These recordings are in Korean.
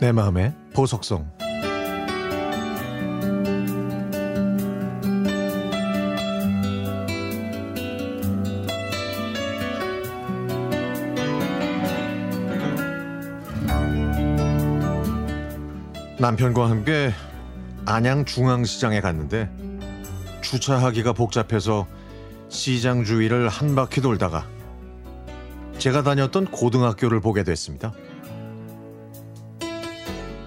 내 마음의 보석성 남편과 함께 안양 중앙시장에 갔는데 주차하기가 복잡해서 시장 주위를 한 바퀴 돌다가 제가 다녔던 고등학교를 보게 됐습니다.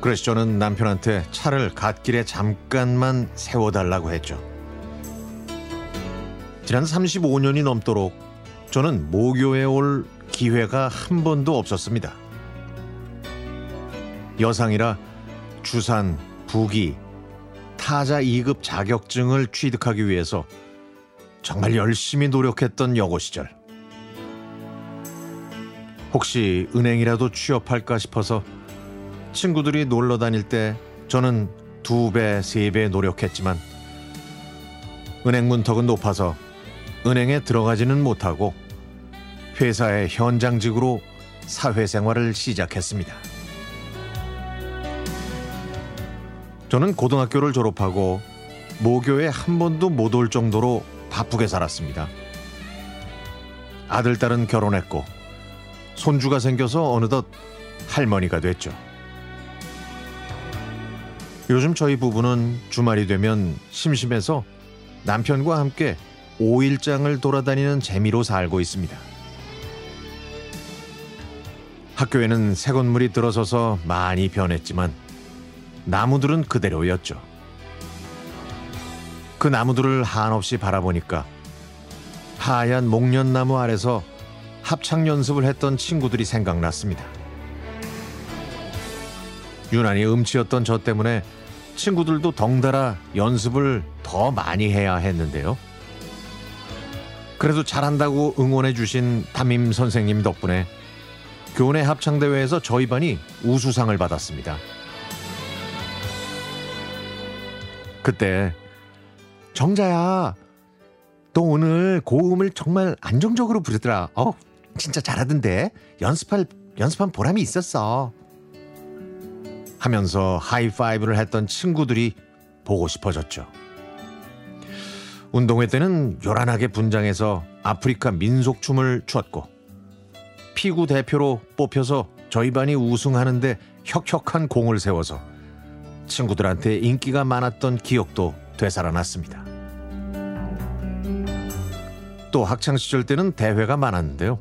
그래서 저는 남편한테 차를 갓길에 잠깐만 세워달라고 했죠. 지난 35년이 넘도록 저는 모교에 올 기회가 한 번도 없었습니다. 여상이라 주산, 부기, 타자 2급 자격증을 취득하기 위해서 정말 열심히 노력했던 여고 시절. 혹시 은행이라도 취업할까 싶어서 친구들이 놀러 다닐 때 저는 두 배, 세 배 노력했지만 은행 문턱은 높아서 은행에 들어가지는 못하고 회사의 현장직으로 사회생활을 시작했습니다. 저는 고등학교를 졸업하고 모교에 한 번도 못 올 정도로 바쁘게 살았습니다. 아들, 딸은 결혼했고 손주가 생겨서 어느덧 할머니가 됐죠. 요즘 저희 부부는 주말이 되면 심심해서 남편과 함께 5일장을 돌아다니는 재미로 살고 있습니다. 학교에는 새 건물이 들어서서 많이 변했지만 나무들은 그대로였죠. 그 나무들을 한없이 바라보니까 하얀 목련나무 아래서 합창 연습을 했던 친구들이 생각났습니다. 유난히 음치였던 저 때문에 친구들도 덩달아 연습을 더 많이 해야 했는데요. 그래도 잘한다고 응원해 주신 담임 선생님 덕분에 교내 합창대회에서 저희 반이 우수상을 받았습니다. 그때 정자야 너 오늘 고음을 정말 안정적으로 부르더라. 어 진짜 잘하던데 연습할 연습한 보람이 있었어. 하면서 하이파이브를 했던 친구들이 보고 싶어졌죠. 운동회 때는 요란하게 분장해서 아프리카 민속춤을 췄고 피구 대표로 뽑혀서 저희 반이 우승하는데 혁혁한 공을 세워서 친구들한테 인기가 많았던 기억도 되살아났습니다. 또 학창 시절 때는 대회가 많았는데요.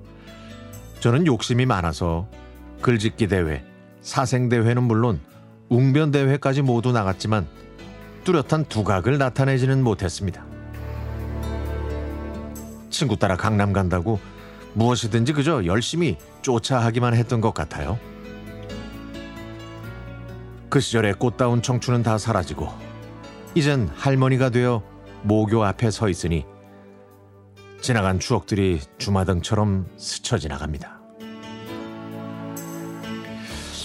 저는 욕심이 많아서 글짓기 대회, 사생 대회는 물론 웅변 대회까지 모두 나갔지만 뚜렷한 두각을 나타내지는 못했습니다. 친구 따라 강남 간다고 무엇이든지 그저 열심히 쫓아하기만 했던 것 같아요. 그 시절의 꽃다운 청춘은 다 사라지고 이젠 할머니가 되어 모교 앞에 서 있으니 지나간 추억들이 주마등처럼 스쳐 지나갑니다.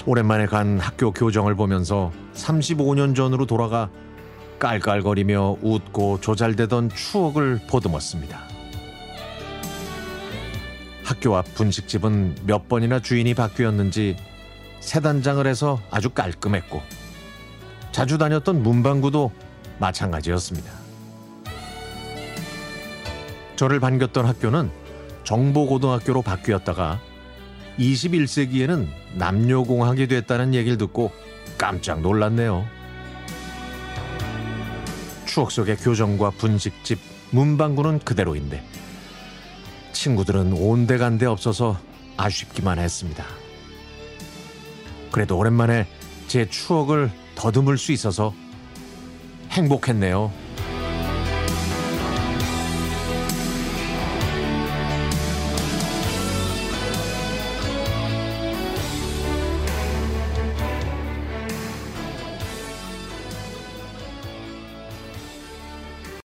오랜만에 간 학교 교정을 보면서 35년 전으로 돌아가 깔깔거리며 웃고 조잘대던 추억을 보듬었습니다. 학교 앞 분식집은 몇 번이나 주인이 바뀌었는지 새 단장을 해서 아주 깔끔했고 자주 다녔던 문방구도 마찬가지였습니다. 저를 반겼던 학교는 정보고등학교로 바뀌었다가 21세기에는 남녀공학이 됐다는 얘기를 듣고 깜짝 놀랐네요. 추억 속의 교정과 분식집, 문방구는 그대로인데 친구들은 온데간데 없어서 아쉽기만 했습니다. 그래도 오랜만에 제 추억을 더듬을 수 있어서 행복했네요.